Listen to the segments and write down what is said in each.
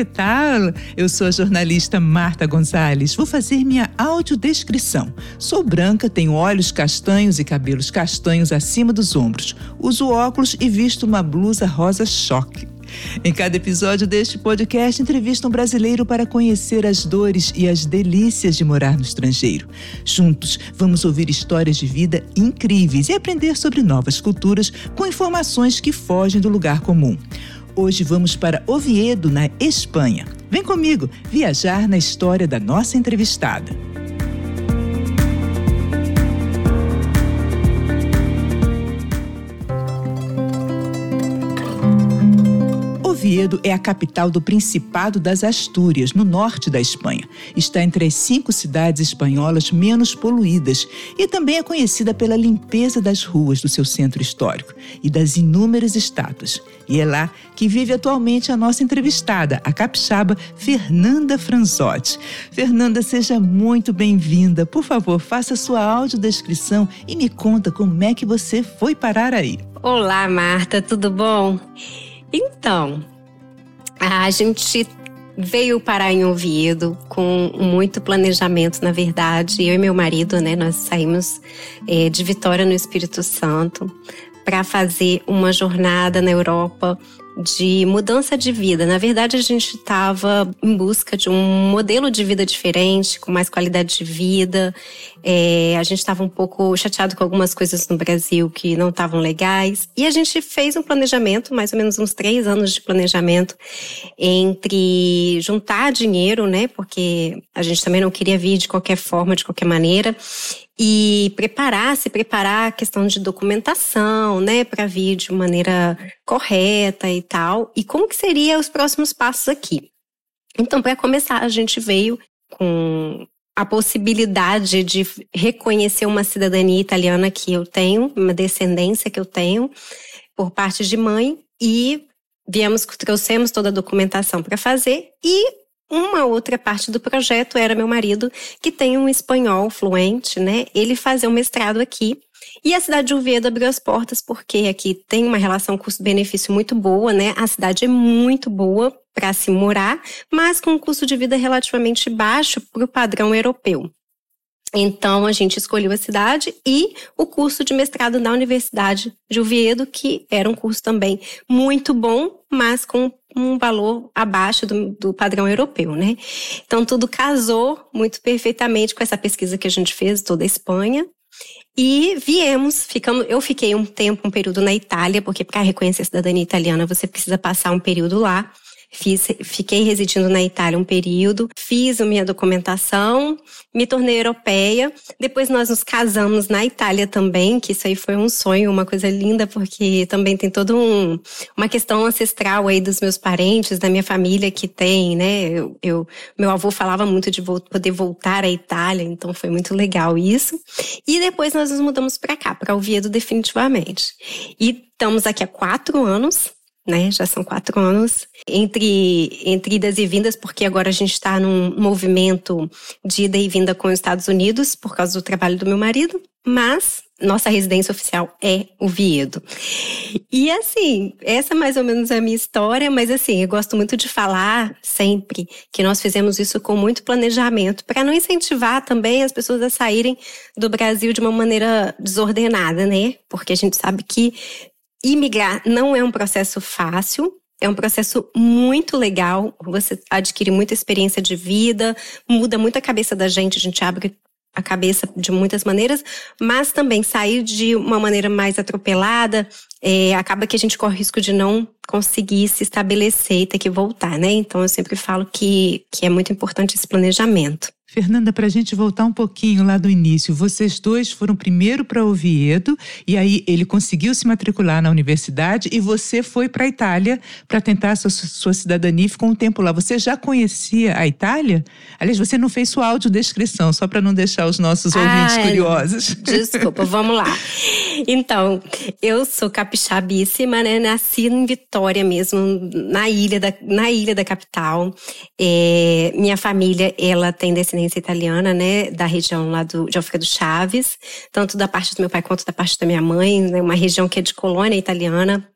que tal? Eu sou a jornalista Marta Gonzalez. Vou fazer minha audiodescrição. Sou branca, tenho olhos castanhos e cabelos castanhos acima dos ombros. Uso óculos e visto uma blusa rosa choque. Em cada episódio deste podcast, entrevista um brasileiro para conhecer as dores e as delícias de morar no estrangeiro. Juntos, vamos ouvir histórias de vida incríveis e aprender sobre novas culturas com informações que fogem do lugar comum. Hoje vamos para Oviedo, na Espanha. Vem comigo viajar na história da nossa entrevistada. Oviedo é a capital do Principado das Astúrias, no norte da Espanha. Está entre as cinco cidades espanholas menos poluídas e também é conhecida pela limpeza das ruas do seu centro histórico e das inúmeras estátuas. E é lá que vive atualmente a nossa entrevistada, a capixaba Fernanda Franzotti. Fernanda, seja muito bem-vinda. Por favor, faça sua audiodescrição e me conta como é que você foi parar aí. Olá, Marta, tudo bom? Então, a gente veio parar em Oviedo com muito planejamento, na verdade. Eu e meu marido, né, nós saímos é, de Vitória no Espírito Santo para fazer uma jornada na Europa de mudança de vida. Na verdade, a gente estava em busca de um modelo de vida diferente, com mais qualidade de vida. É, a gente estava um pouco chateado com algumas coisas no Brasil que não estavam legais. E a gente fez um planejamento, mais ou menos uns três anos de planejamento, entre juntar dinheiro, né? Porque a gente também não queria vir de qualquer forma, de qualquer maneira e preparar, se preparar a questão de documentação, né, para vir de maneira correta e tal. E como que seria os próximos passos aqui? Então, para começar, a gente veio com a possibilidade de reconhecer uma cidadania italiana que eu tenho, uma descendência que eu tenho por parte de mãe e viemos trouxemos toda a documentação para fazer e uma outra parte do projeto era meu marido, que tem um espanhol fluente, né? Ele fazer um mestrado aqui. E a cidade de Oviedo abriu as portas porque aqui tem uma relação custo-benefício muito boa, né? A cidade é muito boa para se morar, mas com um custo de vida relativamente baixo para o padrão europeu. Então, a gente escolheu a cidade e o curso de mestrado na Universidade de Oviedo, que era um curso também muito bom, mas com um valor abaixo do, do, padrão europeu, né? Então, tudo casou muito perfeitamente com essa pesquisa que a gente fez toda a Espanha. E viemos, ficamos, eu fiquei um tempo, um período na Itália, porque para reconhecer a cidadania italiana você precisa passar um período lá. Fiz, fiquei residindo na Itália um período, fiz a minha documentação, me tornei europeia. Depois nós nos casamos na Itália também, que isso aí foi um sonho, uma coisa linda, porque também tem toda um, uma questão ancestral aí dos meus parentes, da minha família que tem, né? Eu, eu meu avô falava muito de vo poder voltar à Itália, então foi muito legal isso. E depois nós nos mudamos para cá, para Oviedo definitivamente. E estamos aqui há quatro anos né? Já são quatro anos entre, entre idas e vindas, porque agora a gente está num movimento de ida e vinda com os Estados Unidos por causa do trabalho do meu marido, mas nossa residência oficial é o Viedo. E assim, essa mais ou menos é a minha história, mas assim, eu gosto muito de falar sempre que nós fizemos isso com muito planejamento, para não incentivar também as pessoas a saírem do Brasil de uma maneira desordenada, né? Porque a gente sabe que imigrar não é um processo fácil, é um processo muito legal. Você adquire muita experiência de vida, muda muito a cabeça da gente, a gente abre a cabeça de muitas maneiras, mas também sair de uma maneira mais atropelada, é, acaba que a gente corre o risco de não conseguir se estabelecer e ter que voltar, né? Então eu sempre falo que, que é muito importante esse planejamento. Fernanda, para a gente voltar um pouquinho lá do início, vocês dois foram primeiro para Oviedo e aí ele conseguiu se matricular na universidade e você foi para a Itália para tentar sua, sua, cidadania e ficou um tempo lá. Você já conhecia a Itália? Aliás, você não fez sua audiodescrição, só para não deixar os nossos ouvintes ah, curiosos. Desculpa, vamos lá. Então, eu sou capixabíssima, né? Nasci em Vitória mesmo, na ilha da, na ilha da capital. É, minha família, ela tem descendência descendência italiana, né, da região lá do, de Alfredo do Chaves, tanto da parte do meu pai quanto da parte da minha mãe, né, uma região que é de colônia italiana.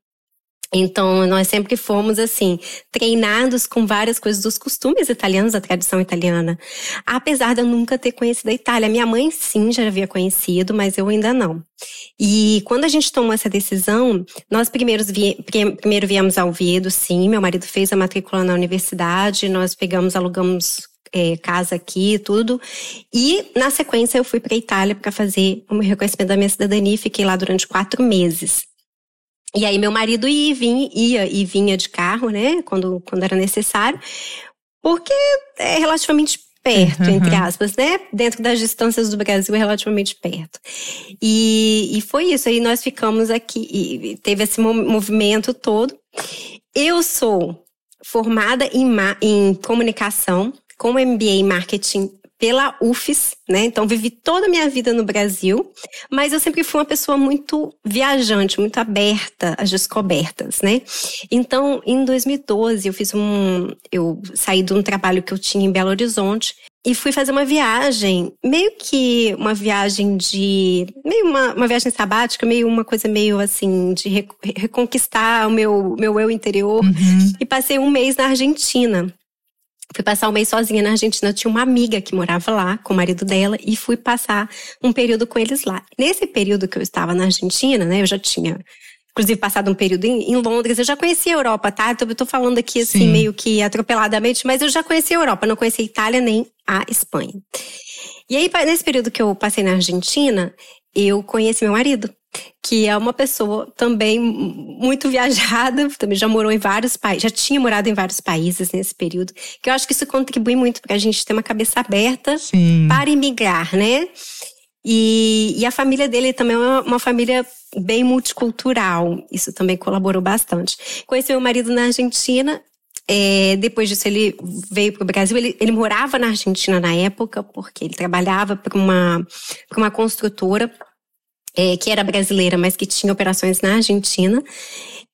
Então, nós sempre fomos, assim, treinados com várias coisas dos costumes italianos, da tradição italiana. Apesar de eu nunca ter conhecido a Itália. Minha mãe, sim, já havia conhecido, mas eu ainda não. E quando a gente tomou essa decisão, nós primeiros vi, primeiro viemos ao Oviedo, sim. Meu marido fez a matrícula na universidade, nós pegamos, alugamos é, casa aqui, tudo. E, na sequência, eu fui para a Itália para fazer o meu reconhecimento da minha cidadania e fiquei lá durante quatro meses. E aí meu marido ia e vinha, ia e vinha de carro, né, quando, quando era necessário, porque é relativamente perto, uhum. entre aspas, né? Dentro das distâncias do Brasil é relativamente perto. E, e foi isso. Aí nós ficamos aqui e teve esse movimento todo. Eu sou formada em, em comunicação, com MBA em marketing pela UFES, né? Então vivi toda a minha vida no Brasil, mas eu sempre fui uma pessoa muito viajante, muito aberta às descobertas, né? Então, em 2012, eu fiz um eu saí de um trabalho que eu tinha em Belo Horizonte e fui fazer uma viagem, meio que uma viagem de. meio uma, uma viagem sabática, meio uma coisa meio assim, de reconquistar o meu, meu eu interior. Uhum. E passei um mês na Argentina. Fui passar um mês sozinha na Argentina. Tinha uma amiga que morava lá com o marido dela e fui passar um período com eles lá. Nesse período que eu estava na Argentina, né, eu já tinha inclusive passado um período em, em, Londres. Eu já conhecia a Europa, tá? Então, eu tô falando aqui assim, Sim. meio que atropeladamente, mas eu já conhecia a Europa, não conhecia a Itália nem a Espanha. E aí, nesse período que eu passei na Argentina, eu conheci meu marido que é uma pessoa também muito viajada, também já morou em vários países, já tinha morado em vários países nesse período, que eu acho que isso contribui muito para a gente ter uma cabeça aberta Sim. para imigrar, né? E, e, a família dele também é uma, uma, família bem multicultural, isso também colaborou bastante. Conheci meu marido na Argentina, é, depois disso ele veio para o Brasil, ele, ele morava na Argentina na época, porque ele trabalhava para uma, uma construtora é, que era brasileira, mas que tinha operações na Argentina.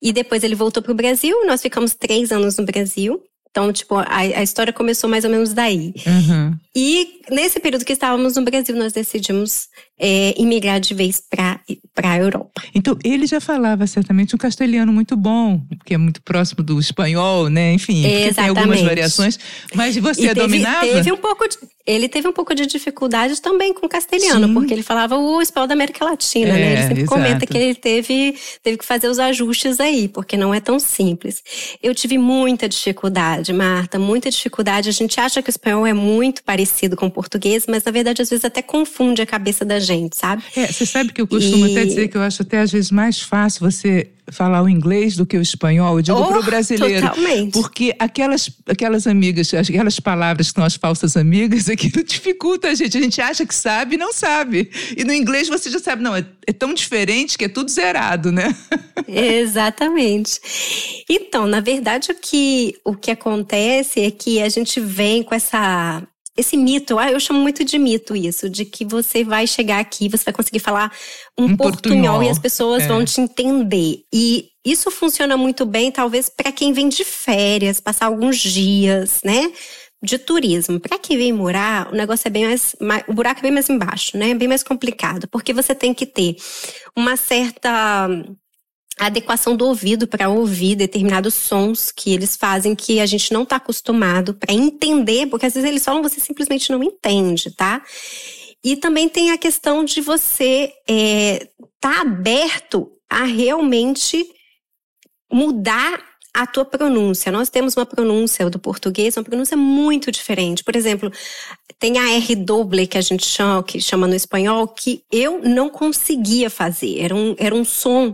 E depois ele voltou para o Brasil, nós ficamos três anos no Brasil. Então, tipo, a, a história começou mais ou menos daí. Uhum. E nesse período que estávamos no Brasil, nós decidimos é, imigrar de vez para a Europa. Então, ele já falava certamente um castelhano muito bom, que é muito próximo do espanhol, né? Enfim, tem algumas variações. Mas você teve, dominava? Teve um pouco de, ele teve um pouco de dificuldade também com o castelhano, Sim. porque ele falava o espanhol da América Latina, é, né? Ele sempre exato. comenta que ele teve, teve que fazer os ajustes aí, porque não é tão simples. Eu tive muita dificuldade, Marta, muita dificuldade. A gente acha que o espanhol é muito parecido com o português, mas na verdade às vezes até confunde a cabeça da gente sabe? É, você sabe que eu costumo e... até dizer que eu acho até às vezes mais fácil você falar o inglês do que o espanhol, eu digo oh, para o brasileiro. Totalmente. Porque aquelas, aquelas amigas, aquelas palavras que são as falsas amigas, aquilo dificulta a gente. A gente acha que sabe e não sabe. E no inglês você já sabe, não, é, é tão diferente que é tudo zerado, né? Exatamente. Então, na verdade, o que, o que acontece é que a gente vem com essa esse mito, ah, eu chamo muito de mito isso, de que você vai chegar aqui, você vai conseguir falar um, um portunhol, portunhol, e as pessoas é. vão te entender. E isso funciona muito bem, talvez, para quem vem de férias, passar alguns dias, né? De turismo. Para quem vem morar, o negócio é bem mais, mais. O buraco é bem mais embaixo, né? É bem mais complicado. Porque você tem que ter uma certa a adequação do ouvido para ouvir determinados sons que eles fazem que a gente não está acostumado para entender, porque às vezes eles falam você simplesmente não entende, tá? E também tem a questão de você é, tá aberto a realmente mudar a tua pronúncia. Nós temos uma pronúncia do português, uma pronúncia muito diferente. Por exemplo, tem a R doble que a gente chama, que chama no espanhol, que eu não conseguia fazer. Era um, era um som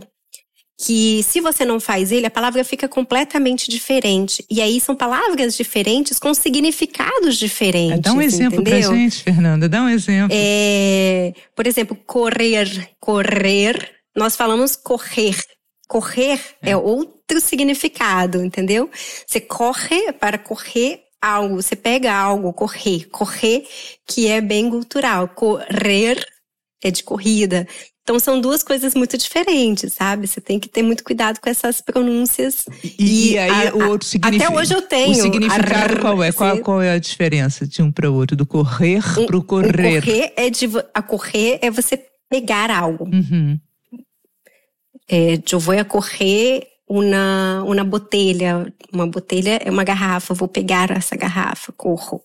que se você não faz ele, a palavra fica completamente diferente. E aí são palavras diferentes com significados diferentes. Dá um exemplo entendeu? pra gente, Fernanda, dá um exemplo. É, por exemplo, correr, correr, nós falamos correr. Correr é, é outro significado, entendeu? Você corre para correr algo, você pega algo, correr, correr, que é bem cultural. Correr é de corrida. Então são duas coisas muito diferentes, sabe? Você tem que ter muito cuidado com essas pronúncias. E, e aí a, o outro significado. Até hoje eu tenho. O significado qual é? Qual, qual, é a diferença de um para o outro? Do correr um, para o correr? Correr é de. A correr é você pegar algo. Uhum. É, eu vou a correr uma, uma botelha. Uma botelha é uma garrafa, vou pegar essa garrafa, corro.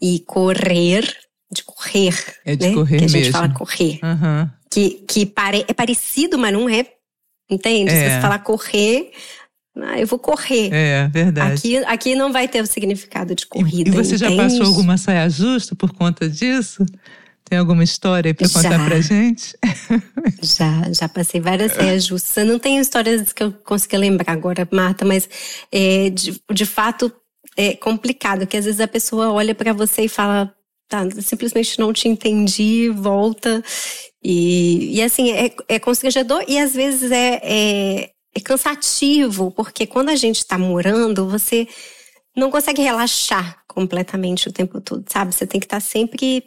E correr, de correr. É de né? correr Que a gente mesmo. fala correr. Aham. Que, que pare, é parecido, mas não é. Entende? Se É. você falar correr, ah, eu vou correr. É, verdade. Aqui, aqui não vai ter o significado de corrida. E, e você já entende? passou alguma saia justa por conta disso? Tem alguma história aí pra Já. contar pra gente? Já, já passei várias saias justas. Não tenho histórias que eu consiga lembrar agora, Marta, mas é, de, de fato é complicado, porque às vezes a pessoa olha pra você e fala, tá, simplesmente não te entendi, volta. E, e assim, é, é constrangedor e às vezes é, é, é cansativo, porque quando a gente tá morando, você não consegue relaxar completamente o tempo todo, sabe? Você tem que estar sempre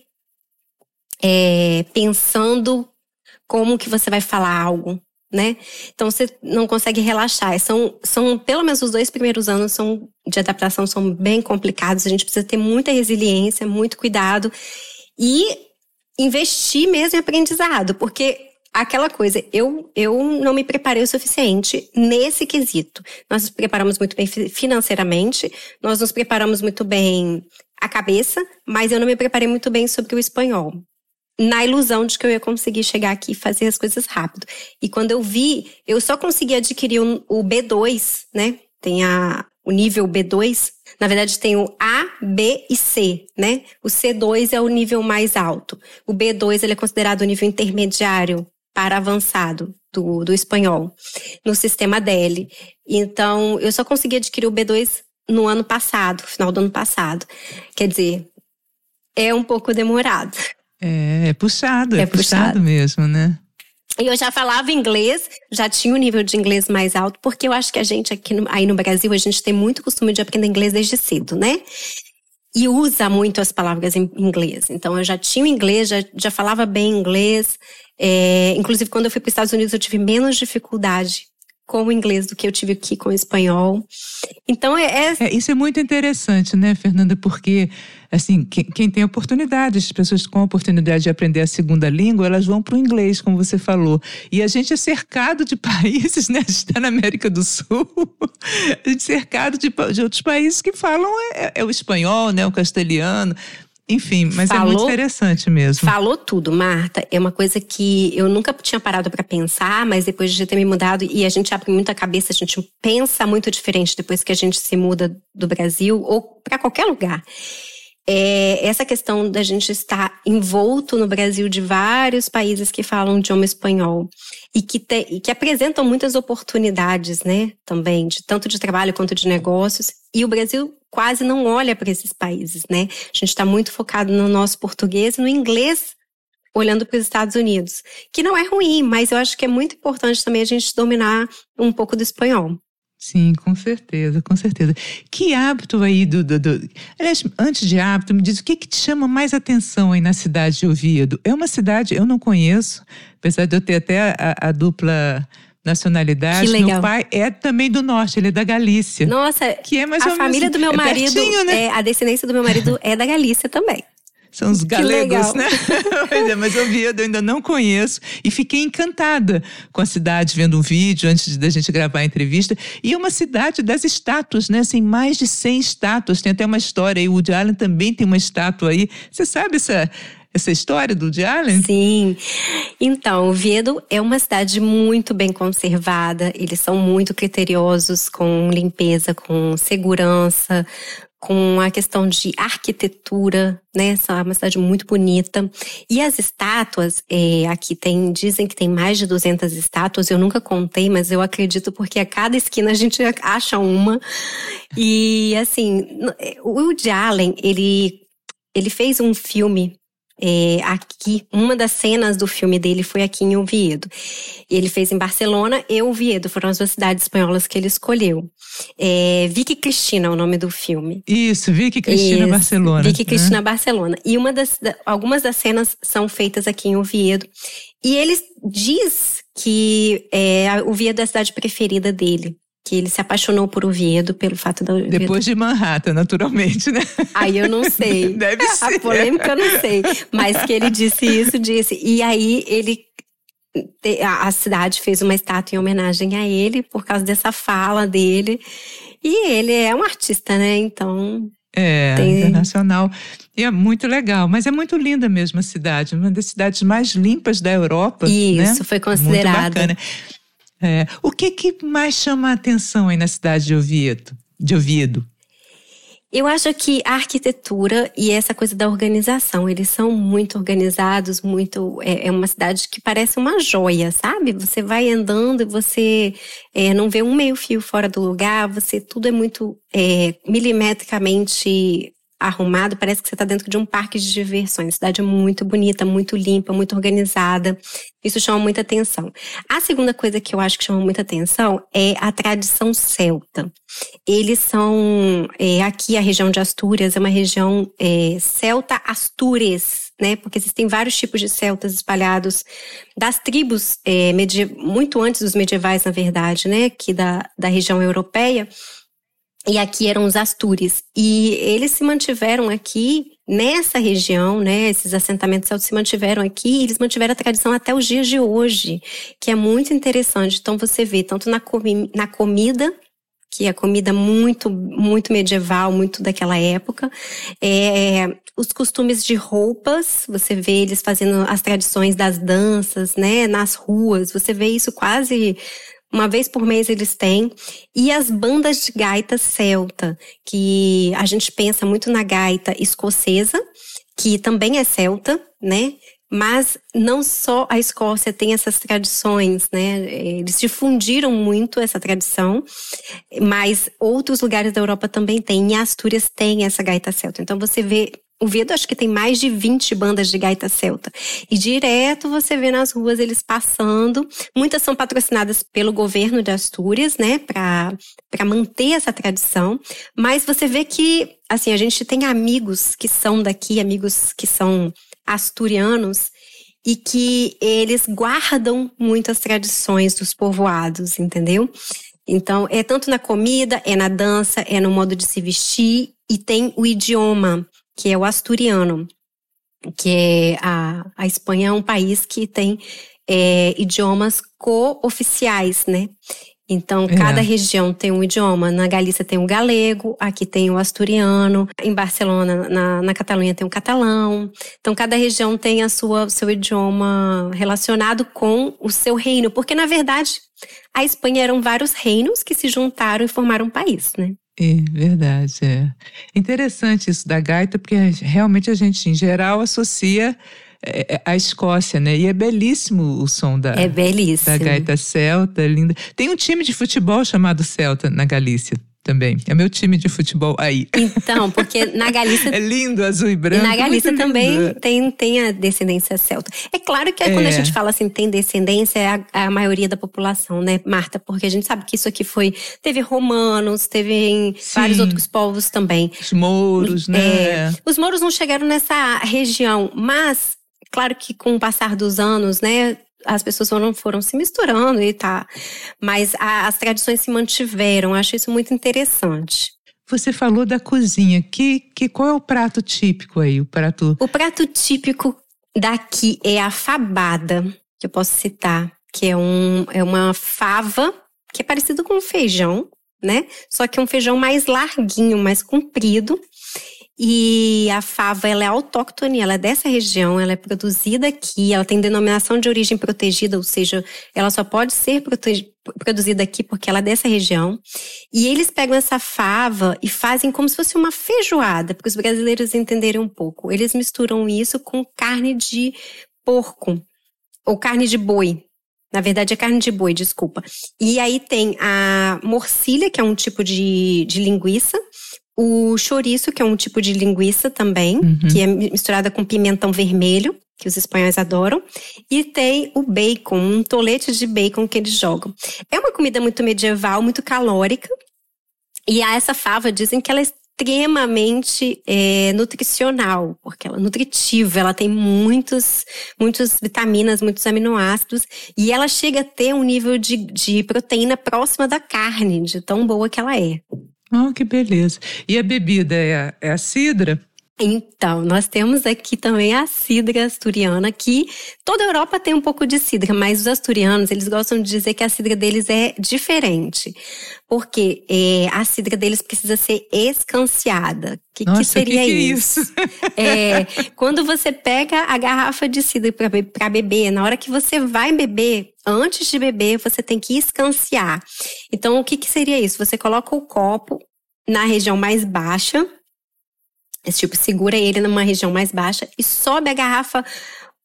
é, pensando como que você vai falar algo, né? Então você não consegue relaxar. São, são pelo menos os dois primeiros anos são, de adaptação são bem complicados. A gente precisa ter muita resiliência, muito cuidado e investir mesmo em aprendizado, porque aquela coisa, eu, eu não me preparei o suficiente nesse quesito. Nós nos preparamos muito bem fi- financeiramente, nós nos preparamos muito bem a cabeça, mas eu não me preparei muito bem sobre o espanhol na ilusão de que eu ia conseguir chegar aqui e fazer as coisas rápido. E quando eu vi, eu só consegui adquirir o B2, né? Tem a, o nível B2. Na verdade, tem o A, B e C, né? O C2 é o nível mais alto. O B2 ele é considerado o nível intermediário para avançado do, do espanhol no sistema DEL. Então, eu só consegui adquirir o B2 no ano passado, final do ano passado. Quer dizer, é um pouco demorado. É, é puxado, é, É puxado. puxado. mesmo, né? E eu já falava inglês, já tinha um nível de inglês mais alto, porque eu acho que a gente aqui no, aí no Brasil, a gente tem muito costume de aprender inglês desde cedo, né? E usa muito as palavras em inglês. Então eu já tinha inglês, já, já falava bem inglês. É, inclusive, quando eu fui para os Estados Unidos, eu tive menos dificuldade com o inglês do que eu tive aqui com o espanhol. Então é, é É, isso é muito interessante, né, Fernanda? Porque, assim, quem, quem tem oportunidade, as pessoas com oportunidade de aprender a segunda língua, elas vão para o inglês, como você falou. E a gente é cercado de países, né? A gente está na América do Sul, a gente é cercado de, de outros países que falam é, é o espanhol, né? O castelhano. Enfim, mas é muito Falou? interessante mesmo. Falou tudo, Marta. É uma coisa que eu nunca tinha parado para pensar, mas depois de ter me mudado e a gente abre muito a cabeça, a gente pensa muito diferente depois que a gente se muda do Brasil ou para qualquer lugar. É essa questão da gente estar envolto no Brasil de vários países que falam idioma espanhol e que, te- e que apresentam muitas oportunidades, né? Também, de, tanto de trabalho quanto de negócios. E o Brasil quase não olha para esses países, né? A gente está muito focado no nosso português e no inglês, olhando para os Estados Unidos. Que não é ruim, mas eu acho que é muito importante também a gente dominar um pouco do espanhol. Sim, com certeza, com certeza. Que hábito aí do, do, do- Aliás, antes de hábito, me diz o que, que te chama mais atenção aí na cidade de Oviedo? É uma cidade, eu não conheço, apesar de eu ter até a, a dupla nacionalidade. Que legal. Meu pai é também do norte, ele é da Galícia. Nossa, Que é mais a ou menos- família do meu é marido, pertinho, né? é, a descendência do meu marido é da Galícia também. São os galegos, né? Pois é, mas Oviedo eu ainda não conheço e fiquei encantada com a cidade, vendo um vídeo antes da gente gravar a entrevista. E é uma cidade das estátuas, né? Assim, mais de 100 estátuas. Tem até uma história aí, o Woody Allen também tem uma estátua aí. Você sabe essa, essa história do Woody Allen? Sim. Então, Oviedo é uma cidade muito bem conservada. Eles são muito criteriosos com limpeza, com segurança, com a questão de arquitetura, né? É uma cidade muito bonita. E as estátuas, é, aqui tem, dizem que tem mais de 200 estátuas. Eu nunca contei, mas eu acredito porque a cada esquina a gente acha uma. E assim, o Woody Allen, ele, ele fez um filme é, aqui, uma das cenas do filme dele foi aqui em Oviedo. Ele fez em Barcelona e Oviedo, foram as duas cidades espanholas que ele escolheu. É, Vicky Cristina é o nome do filme. Isso, Vicky Cristina Isso, Barcelona. Vicky né? Cristina Barcelona. E uma das, da- algumas das cenas são feitas aqui em Oviedo. E ele diz que é, Oviedo é a cidade preferida dele. Que ele se apaixonou por Oviedo, pelo fato da Oviedo. Depois de Manhattan, naturalmente, né? Aí eu não sei. Deve ser. A polêmica eu não sei. Mas que ele disse isso, disse. E aí ele a cidade fez uma estátua em homenagem a ele por causa dessa fala dele. E ele é um artista, né? Então. É, tem... internacional. E é muito legal, mas é muito linda mesmo a cidade, uma das cidades mais limpas da Europa. Isso, né? foi considerada. Muito bacana. É, o que, que mais chama a atenção aí na cidade de Oviedo? De Oviedo? Eu acho que a arquitetura e essa coisa da organização, eles são muito organizados, muito. É, é uma cidade que parece uma joia, sabe? Você vai andando e você é, não vê um meio fio fora do lugar, você tudo é muito é, milimetricamente arrumado, parece que você está dentro de um parque de diversões. A cidade é muito bonita, muito limpa, muito organizada. Isso chama muita atenção. A segunda coisa que eu acho que chama muita atenção é a tradição celta. Eles são, é, aqui a região de Astúrias é uma região é, celta astures, né? Porque existem vários tipos de celtas espalhados das tribos é, muito antes dos medievais, na verdade, né? Aqui da, da região europeia. E aqui eram os Astures. E eles se mantiveram aqui nessa região, né? Esses assentamentos se mantiveram aqui, e eles mantiveram a tradição até os dias de hoje, que é muito interessante. Então você vê tanto na, comi na comida que é comida muito, muito medieval, muito daquela época. É, os costumes de roupas, você vê eles fazendo as tradições das danças, né, nas ruas, você vê isso quase uma vez por mês eles têm. E as bandas de gaita celta, que a gente pensa muito na gaita escocesa, que também é celta, né? Mas não só a Escócia tem essas tradições, né? Eles difundiram muito essa tradição, mas outros lugares da Europa também têm. E Astúrias tem essa gaita celta. Então você vê o Viedo acho que tem mais de 20 bandas de gaita celta. E direto você vê nas ruas eles passando. Muitas são patrocinadas pelo governo de Astúrias, né, para manter essa tradição. Mas você vê que, assim, a gente tem amigos que são daqui, amigos que são asturianos, e que eles guardam muitas tradições dos povoados, entendeu? Então, é tanto na comida, é na dança, é no modo de se vestir e tem o idioma que é o asturiano, que é a, a Espanha é um país que tem é, idiomas co-oficiais, né? Então, é. cada região tem um idioma. Na Galícia tem o galego, aqui tem o asturiano, em Barcelona, na, na Catalunha tem o catalão. Então, cada região tem a sua seu idioma relacionado com o seu reino, porque na verdade a Espanha eram vários reinos que se juntaram e formaram um país, né? É verdade, é. Interessante isso da gaita, porque realmente a gente, em geral, associa a Escócia, né? E é belíssimo o som da, é belíssimo. da gaita celta, é linda. Tem um time de futebol chamado Celta na Galícia também. É meu time de futebol aí. Então, porque na Galícia. é lindo, azul e branco. E na Galícia também tem, tem a descendência celta. É claro que é. quando a é. gente fala assim, tem descendência, é a, a, maioria da população, né, Marta? Porque a gente sabe que isso aqui foi. Teve romanos, teve vários outros povos também. Os mouros, né? É, os mouros não chegaram nessa região, mas. Claro que com o passar dos anos, né, as pessoas foram, foram se misturando e tá. Mas a, as tradições se mantiveram. Acho isso muito interessante. Você falou da cozinha. Que, que qual é o prato típico aí? O prato. O prato típico daqui é a fabada, que eu posso citar, que é, um, é uma fava que é parecido com feijão, né? Só que é um feijão mais larguinho, mais comprido. E a fava ela é autóctone, ela é dessa região, ela é produzida aqui, ela tem denominação de origem protegida, ou seja, ela só pode ser produzida aqui porque ela é dessa região. E eles pegam essa fava e fazem como se fosse uma feijoada, para os brasileiros entenderem um pouco. Eles misturam isso com carne de porco ou carne de boi. Na verdade, é carne de boi, desculpa. E aí tem a morcilha, que é um tipo de, de linguiça, o chouriço, que é um tipo de linguiça também, uhum. que é misturada com pimentão vermelho, que os espanhóis adoram. E tem o bacon, um tolete de bacon que eles jogam. É uma comida muito medieval, muito calórica. E a essa fava dizem que ela é extremamente é, nutricional, porque ela é nutritiva, ela tem muitos, muitas vitaminas, muitos aminoácidos, e ela chega a ter um nível de, de proteína próxima da carne, de tão boa que ela é. Oh, que beleza. E a bebida é a, é a cidra? Então, nós temos aqui também a cidra asturiana, que toda a Europa tem um pouco de cidra, mas os asturianos, eles gostam de dizer que a cidra deles é diferente. Porque é, a cidra deles precisa ser escanciada. O que, Nossa, que seria que que é isso? isso? É, quando você pega a garrafa de cidra para beber, na hora que você vai beber, antes de beber, você tem que escanciar. Então, o que, que seria isso? Você coloca o copo na região mais baixa, esse tipo, segura ele numa região mais baixa e sobe a garrafa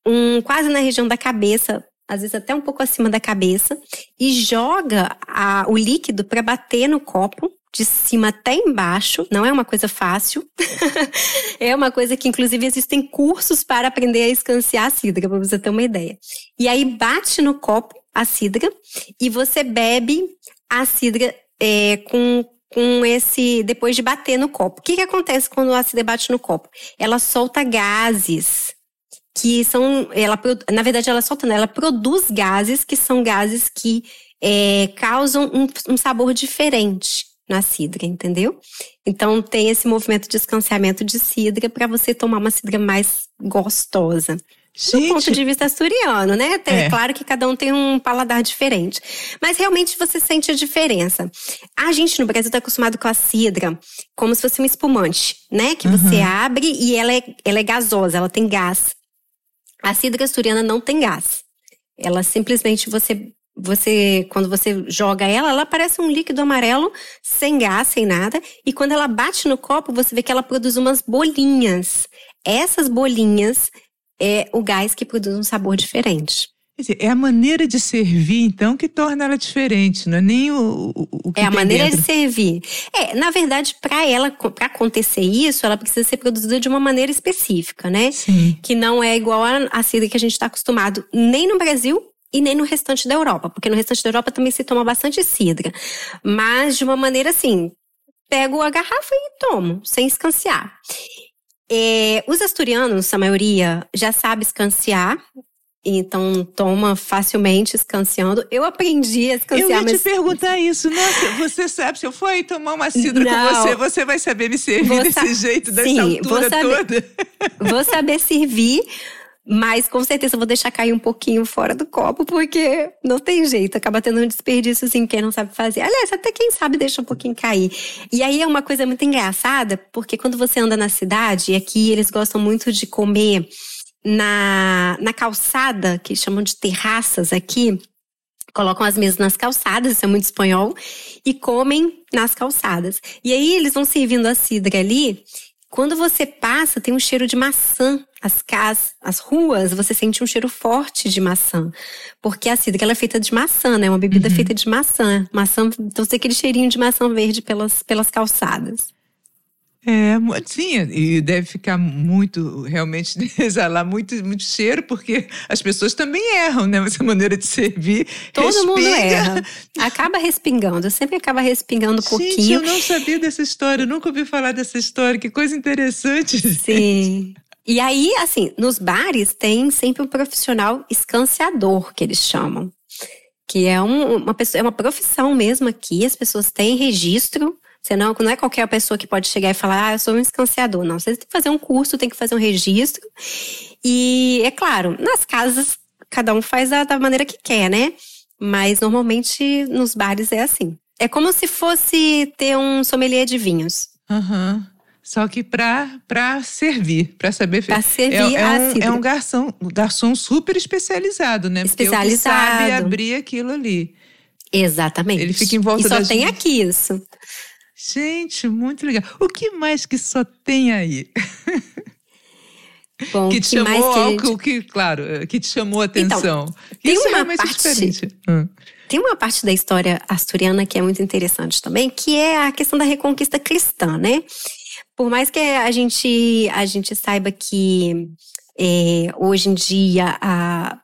um, quase na região da cabeça, às vezes até um pouco acima da cabeça, e joga a, o líquido para bater no copo de cima até embaixo. Não é uma coisa fácil. é uma coisa que, inclusive, existem cursos para aprender a escanciar a cidra, para você ter uma ideia. E aí bate no copo a cidra e você bebe a cidra é, com com esse depois de bater no copo. O que, que acontece quando o ácido bate no copo? Ela solta gases que são, ela na verdade ela solta, ela produz gases que são gases que é, causam um, um sabor diferente na cidra, entendeu? Então tem esse movimento de escanciamento de cidra para você tomar uma cidra mais gostosa. Gente, do ponto de vista asturiano, né? Tem, É. Claro que cada um tem um paladar diferente. Mas realmente você sente a diferença. A gente no Brasil está acostumado com a cidra como se fosse um espumante, né? Que você Uhum. abre e ela é, ela é gasosa, ela tem gás. A cidra asturiana não tem gás. Ela simplesmente você. Você, quando você joga ela, ela parece um líquido amarelo, sem gás, sem nada. E quando ela bate no copo, você vê que ela produz umas bolinhas. Essas bolinhas é o gás que produz um sabor diferente. quer dizer, é a maneira de servir, então, que torna ela diferente, não é nem o, o, o que É a maneira dentro. de servir. É, na verdade, para ela, para acontecer isso, ela precisa ser produzida de uma maneira específica, né? Sim. Que não é igual a, a cidra que a gente está acostumado nem no Brasil e nem no restante da Europa, porque no restante da Europa também se toma bastante cidra, mas de uma maneira assim, pego a garrafa e tomo, sem escanciar. É, os asturianos, a maioria, já sabe escanciar. Então toma facilmente escanciando. Eu aprendi a Eu escanciar, ia te mas perguntar isso. Nossa, você sabe, se eu for tomar uma cidra com Não. você, você vai saber me servir Vou desse sa- jeito, dessa Sim, altura vou saber. toda. Vou saber servir, mas com certeza eu vou deixar cair um pouquinho fora do copo, porque não tem jeito, acaba tendo um desperdício assim, quem não sabe fazer. Aliás, até quem sabe deixa um pouquinho cair. E aí é uma coisa muito engraçada, porque quando você anda na cidade, e aqui eles gostam muito de comer na, na calçada, que chamam de terraças aqui, colocam as mesas nas calçadas, isso é muito espanhol, e comem nas calçadas. E aí eles vão servindo a cidra ali. Quando você passa, tem um cheiro de maçã. As casas, as ruas, você sente um cheiro forte de maçã. Porque a cidra ela é feita de maçã, né? Uma bebida Uhum. feita de maçã. Maçã, então tem aquele cheirinho de maçã verde pelas, pelas calçadas. É, sim, e deve ficar muito, realmente, exalar muito, muito cheiro, porque as pessoas também erram, né? Essa maneira de servir. Todo mundo respinga. erra. Acaba respingando, sempre acaba respingando um Gente, pouquinho. eu não sabia dessa história, eu nunca ouvi falar dessa história, que coisa interessante. Sim. E aí, assim, nos bares tem sempre um profissional escanciador, que eles chamam. Que é um- uma pessoa, é uma profissão mesmo aqui, as pessoas têm registro. Você não, não é qualquer pessoa que pode chegar e falar, ah, eu sou um escanciador. Não, você tem que fazer um curso, tem que fazer um registro. E, é claro, nas casas, cada um faz da, da maneira que quer, né? Mas normalmente nos bares é assim. É como se fosse ter um sommelier de vinhos. Aham. Só que para para servir, para saber Pra fazer. servir é, é um, cidra. é um garçom, um garçom super especializado, né? Porque é Especializado. sabe abrir aquilo ali. Exatamente. Ele fica em volta E só das- tem aqui isso. Gente, muito legal. O que mais que só tem aí? Bom, que te que chamou que algo gente... que, claro, eh, que te chamou a atenção. tem Isso é uma realmente parte- diferente. Hum. Tem uma parte da história asturiana que é muito interessante também, que é a questão da reconquista cristã, né? Por mais que a gente, a gente saiba que é, hoje em dia a-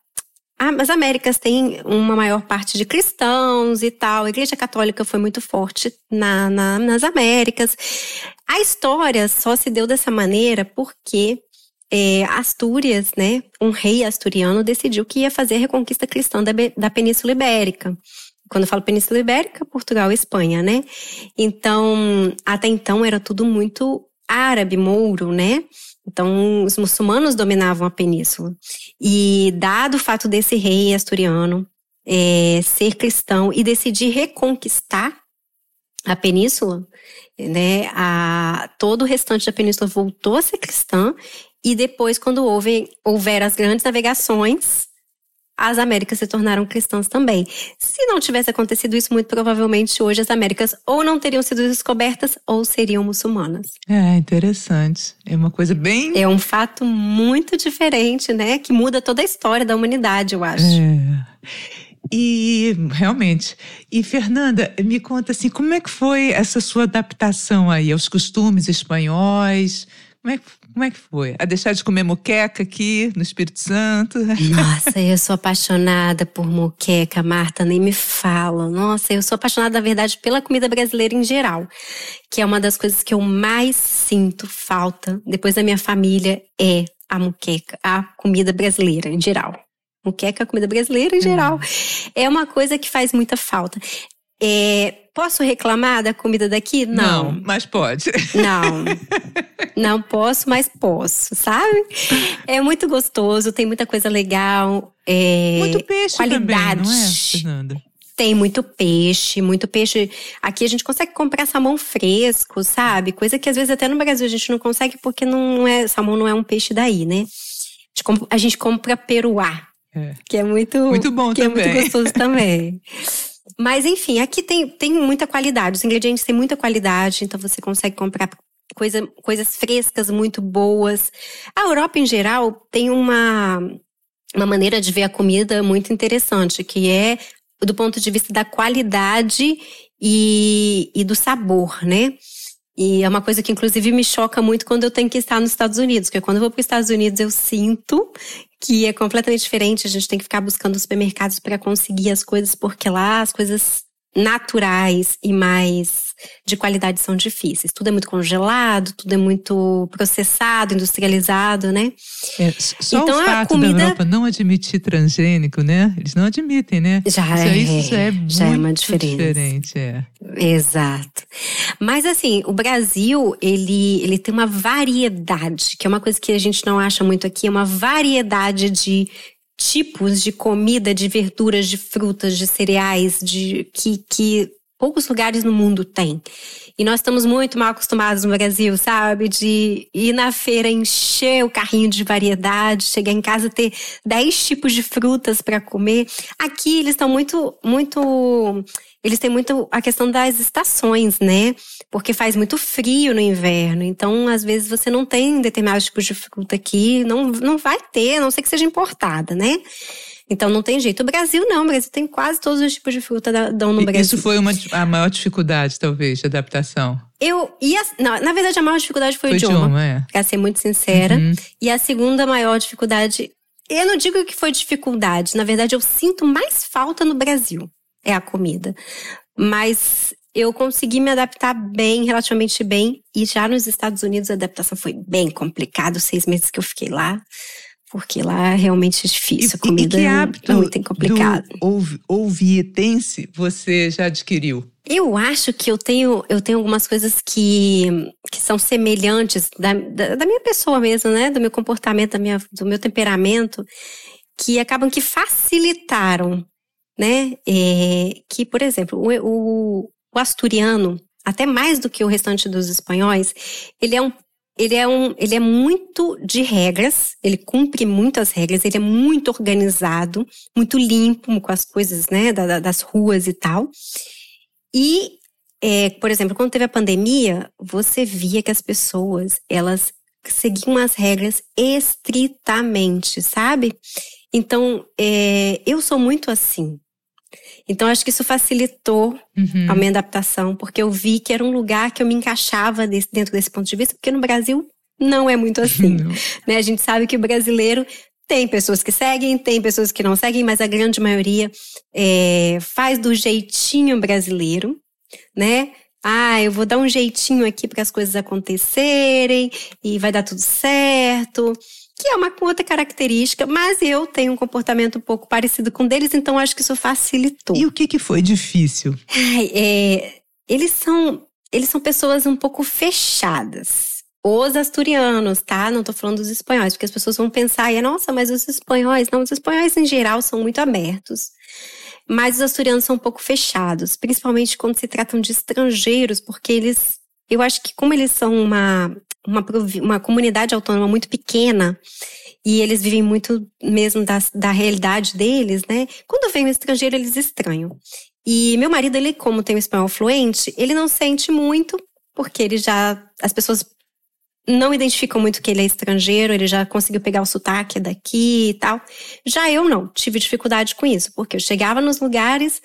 as Américas têm uma maior parte de cristãos e tal. A Igreja Católica foi muito forte na- na- nas Américas. A história só se deu dessa maneira porque é, Astúrias, né, um rei asturiano decidiu que ia fazer a reconquista cristã da, da Península Ibérica. Quando eu falo Península Ibérica, Portugal e Espanha, né? Então, até então era tudo muito árabe mouro, né? Então, os muçulmanos dominavam a península. E, dado o fato desse rei asturiano é, ser cristão e decidir reconquistar a península, né, a, todo o restante da península voltou a ser cristã. E depois, quando houve, houver as grandes navegações, as Américas se tornaram cristãs também. Se não tivesse acontecido isso, muito provavelmente hoje as Américas ou não teriam sido descobertas ou seriam muçulmanas. É interessante. É uma coisa bem. É um fato muito diferente, né? Que muda toda a história da humanidade, eu acho. É. E realmente. E Fernanda, me conta assim, como é que foi essa sua adaptação aí aos costumes espanhóis? Como é, como é que foi? A deixar de comer moqueca aqui no Espírito Santo? Nossa, eu sou apaixonada por moqueca, Marta, nem me fala. Nossa, eu sou apaixonada, na verdade, pela comida brasileira em geral, que é uma das coisas que eu mais sinto falta, depois da minha família, é a moqueca, a comida brasileira em geral. Moqueca, a comida brasileira em geral. Hum. É uma coisa que faz muita falta. É, posso reclamar da comida daqui? Não. Não, mas pode. Não. Não posso, mas posso, sabe? É muito gostoso, tem muita coisa legal. É, muito peixe qualidade. também, não é, Fernanda? Tem muito peixe, muito peixe. Aqui a gente consegue comprar salmão fresco, sabe? Coisa que às vezes até no Brasil a gente não consegue porque não é salmão não é um peixe daí, né? A gente compra peruá, é. que é muito muito bom que também. é muito gostoso também. Mas enfim, aqui tem, tem muita qualidade. Os ingredientes têm muita qualidade, então você consegue comprar coisa, coisas frescas muito boas. A Europa, em geral, tem uma, uma maneira de ver a comida muito interessante, que é do ponto de vista da qualidade e, e do sabor, né? E é uma coisa que, inclusive, me choca muito quando eu tenho que estar nos Estados Unidos, porque quando eu vou para os Estados Unidos eu sinto que é completamente diferente. A gente tem que ficar buscando supermercados para conseguir as coisas, porque lá as coisas naturais e mais de qualidade são difíceis. Tudo é muito congelado, tudo é muito processado, industrializado, né? É, só então, o fato comida... da Europa não admitir transgênico, né? Eles não admitem, né? Já isso é, isso é, já é uma diferença. diferente, é. Exato. Mas assim, o Brasil, ele, ele tem uma variedade, que é uma coisa que a gente não acha muito aqui, é uma variedade de tipos de comida, de verduras, de frutas, de cereais, de que, que poucos lugares no mundo têm. E nós estamos muito mal acostumados no Brasil, sabe? De ir na feira, encher o carrinho de variedade, chegar em casa ter 10 tipos de frutas para comer. Aqui eles estão muito, muito eles têm muito a questão das estações, né? Porque faz muito frio no inverno. Então, às vezes, você não tem determinados tipos de fruta aqui, não, não vai ter, a não ser que seja importada, né? Então não tem jeito. O Brasil não, o Brasil tem quase todos os tipos de fruta dão no Brasil. Isso foi uma, a maior dificuldade, talvez, de adaptação. Eu. Não, na verdade, a maior dificuldade foi, foi o idioma. idioma é. Pra ser muito sincera. Uhum. E a segunda maior dificuldade. Eu não digo que foi dificuldade, na verdade, eu sinto mais falta no Brasil é a comida. Mas eu consegui me adaptar bem, relativamente bem. E já nos Estados Unidos a adaptação foi bem complicada, os seis meses que eu fiquei lá. Porque lá é realmente difícil, a comida e que hábito é muito complicado. Ou vietense você já adquiriu? Eu acho que eu tenho, eu tenho algumas coisas que, que são semelhantes da, da, da minha pessoa mesmo, né? Do meu comportamento, da minha, do meu temperamento, que acabam que facilitaram né? É, que, por exemplo, o, o, o asturiano, até mais do que o restante dos espanhóis, ele é um ele é, um, ele é muito de regras, ele cumpre muitas regras, ele é muito organizado, muito limpo com as coisas, né, da, das ruas e tal. E, é, por exemplo, quando teve a pandemia, você via que as pessoas, elas seguiam as regras estritamente, sabe? Então, é, eu sou muito assim. Então, acho que isso facilitou uhum. a minha adaptação, porque eu vi que era um lugar que eu me encaixava desse, dentro desse ponto de vista, porque no Brasil não é muito assim. né? A gente sabe que o brasileiro tem pessoas que seguem, tem pessoas que não seguem, mas a grande maioria é, faz do jeitinho brasileiro, né? Ah, eu vou dar um jeitinho aqui para as coisas acontecerem e vai dar tudo certo que é uma outra característica, mas eu tenho um comportamento um pouco parecido com deles, então acho que isso facilitou. E o que, que foi difícil? Ai, é, eles são eles são pessoas um pouco fechadas. os asturianos, tá? Não tô falando dos espanhóis, porque as pessoas vão pensar, nossa, mas os espanhóis, não, os espanhóis em geral são muito abertos. Mas os asturianos são um pouco fechados, principalmente quando se tratam de estrangeiros, porque eles, eu acho que como eles são uma, uma, uma comunidade autônoma muito pequena, e eles vivem muito mesmo da, da realidade deles, né? Quando vem um estrangeiro, eles estranham. E meu marido, ele, como tem o espanhol fluente, ele não sente muito, porque ele já. As pessoas não identificam muito que ele é estrangeiro, ele já conseguiu pegar o sotaque daqui e tal. Já eu não, tive dificuldade com isso, porque eu chegava nos lugares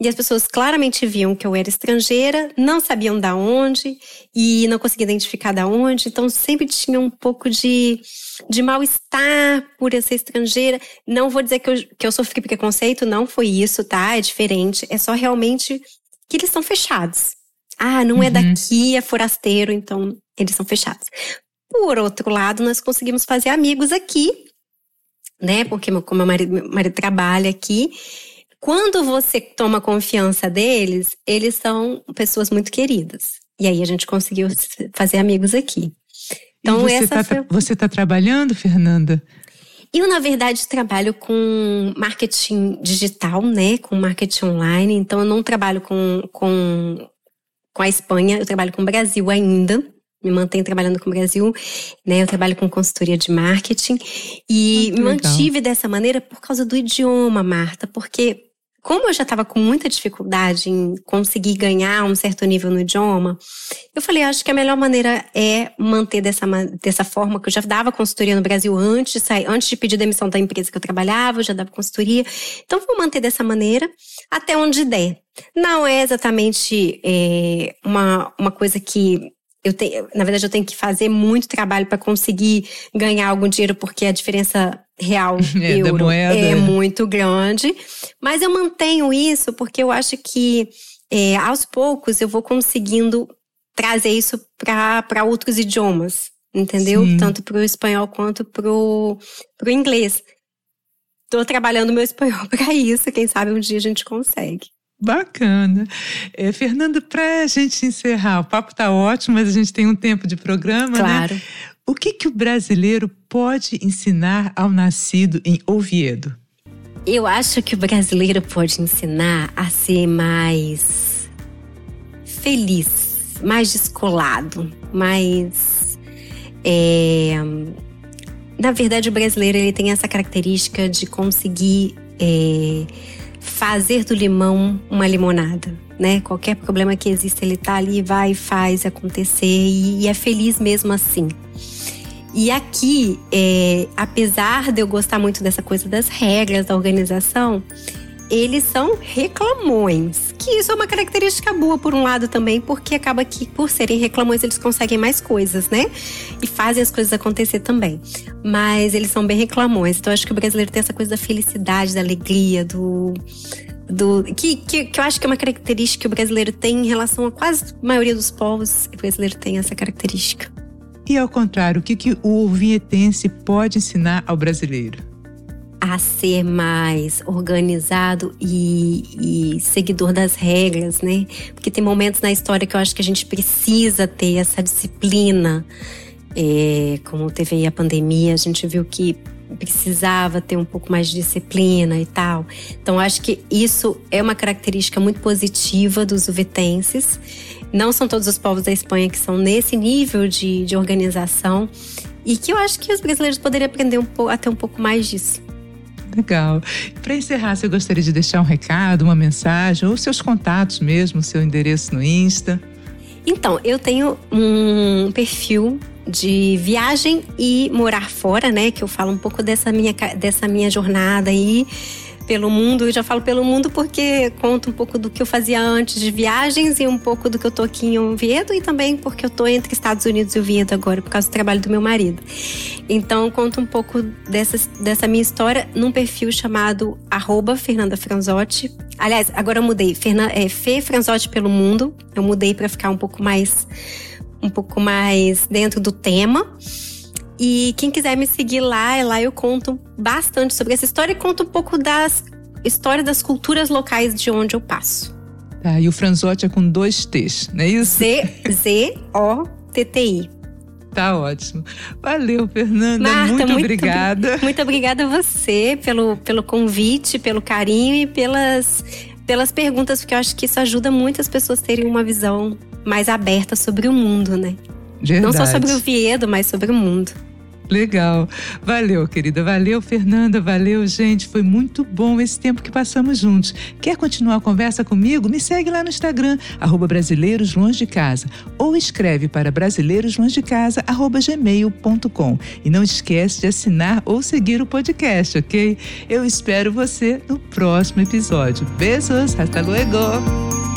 e as pessoas claramente viam que eu era estrangeira, não sabiam da onde e não conseguia identificar da onde, então sempre tinha um pouco de, de mal-estar por eu ser estrangeira. Não vou dizer que eu, que eu sofri preconceito, não foi isso, tá? É diferente, é só realmente que eles são fechados. Ah, não é uhum. é daqui, é forasteiro, então eles são fechados. Por outro lado, nós conseguimos fazer amigos aqui, né? Porque meu, como meu marido, meu marido trabalha aqui, quando você toma confiança deles, eles são pessoas muito queridas. E aí a gente conseguiu fazer amigos aqui. Então, e você está foi... tá trabalhando, Fernanda? Eu, na verdade, trabalho com marketing digital, né? Com marketing online. Então, eu não trabalho com, com, com a Espanha, eu trabalho com o Brasil ainda me mantenho trabalhando com o Brasil, né? Eu trabalho com consultoria de marketing e me mantive dessa maneira por causa do idioma, Marta, porque como eu já estava com muita dificuldade em conseguir ganhar um certo nível no idioma, eu falei, acho que a melhor maneira é manter dessa, dessa forma, que eu já dava consultoria no Brasil antes, antes de pedir demissão da empresa que eu trabalhava, eu já dava consultoria. Então, vou manter dessa maneira até onde der. Não é exatamente é, uma, uma coisa que eu tenho, na verdade, eu tenho que fazer muito trabalho para conseguir ganhar algum dinheiro, porque a diferença real é, euro é muito grande. Mas eu mantenho isso porque eu acho que é, aos poucos eu vou conseguindo trazer isso para outros idiomas, entendeu? Sim. Tanto para o espanhol quanto para o inglês. Estou trabalhando meu espanhol para isso, quem sabe um dia a gente consegue. Bacana. É, Fernanda, para a gente encerrar, o papo está ótimo, mas a gente tem um tempo de programa, né? claro. né? O que, que o brasileiro pode ensinar ao nascido em Oviedo? Eu acho que o brasileiro pode ensinar a ser mais feliz, mais descolado, mais. É... Na verdade, o brasileiro ele tem essa característica de conseguir. É fazer do limão uma limonada, né? Qualquer problema que exista, ele tá ali, vai faz acontecer e, e é feliz mesmo assim. E aqui, é, apesar de eu gostar muito dessa coisa das regras, da organização, eles são reclamões. Que isso é uma característica boa, por um lado, também, porque acaba que, por serem reclamões, eles conseguem mais coisas, né? E fazem as coisas acontecer também. Mas eles são bem reclamões. Então, acho que o brasileiro tem essa coisa da felicidade, da alegria, do. Do, que, que, que eu acho que é uma característica que o brasileiro tem em relação a quase a maioria dos povos. O brasileiro tem essa característica. E ao contrário, o que, que o vietense pode ensinar ao brasileiro? a ser mais organizado e, e, seguidor das regras, né? Porque tem momentos na história que eu acho que a gente precisa ter essa disciplina. É, como teve aí a pandemia, a gente viu que precisava ter um pouco mais de disciplina e tal. Então, acho que isso é uma característica muito positiva dos uvetenses. Não são todos os povos da Espanha que são nesse nível de, de organização e que eu acho que os brasileiros poderiam aprender um pouco, até um pouco mais disso. Legal. Para encerrar, você gostaria de deixar um recado, uma mensagem, ou seus contatos mesmo, seu endereço no Insta? Então, eu tenho um perfil de viagem e morar fora, né? Que eu falo um pouco dessa minha, dessa minha jornada aí pelo mundo. Eu já falo pelo mundo porque conto um pouco do que eu fazia antes de viagens e um pouco do que eu tô aqui em Oviedo e também porque eu tô entre Estados Unidos e Oviedo agora por causa do trabalho do meu marido. Então conto um pouco dessa, dessa minha história num perfil chamado arroba Fernanda Franzotti. Aliás, agora eu mudei, Fernan, é, Fê Franzotti pelo mundo. Eu mudei para ficar um pouco mais um pouco mais dentro do tema. E quem quiser me seguir lá, lá eu conto bastante sobre essa história e conto um pouco das histórias das culturas locais de onde eu passo. Tá, e o Franzotti é com dois T's, não é isso? Z-Z-O-T-T-I. Tá ótimo. Valeu, Fernanda. Marta, muito, muito obrigada. Muito obrigada a você pelo, pelo convite, pelo carinho e pelas, pelas perguntas, porque eu acho que isso ajuda muitas pessoas a terem uma visão mais aberta sobre o mundo, né? Verdade. Não só sobre o Viedo, mas sobre o mundo. Legal. Valeu, querida. Valeu, Fernanda. Valeu, gente. Foi muito bom esse tempo que passamos juntos. Quer continuar a conversa comigo? Me segue lá no Instagram, arroba Brasileiros Longe de Casa. Ou escreve para brasileiroslongedecasa.gmail.com. E não esquece de assinar ou seguir o podcast, ok? Eu espero você no próximo episódio. Beijos. Hasta luego.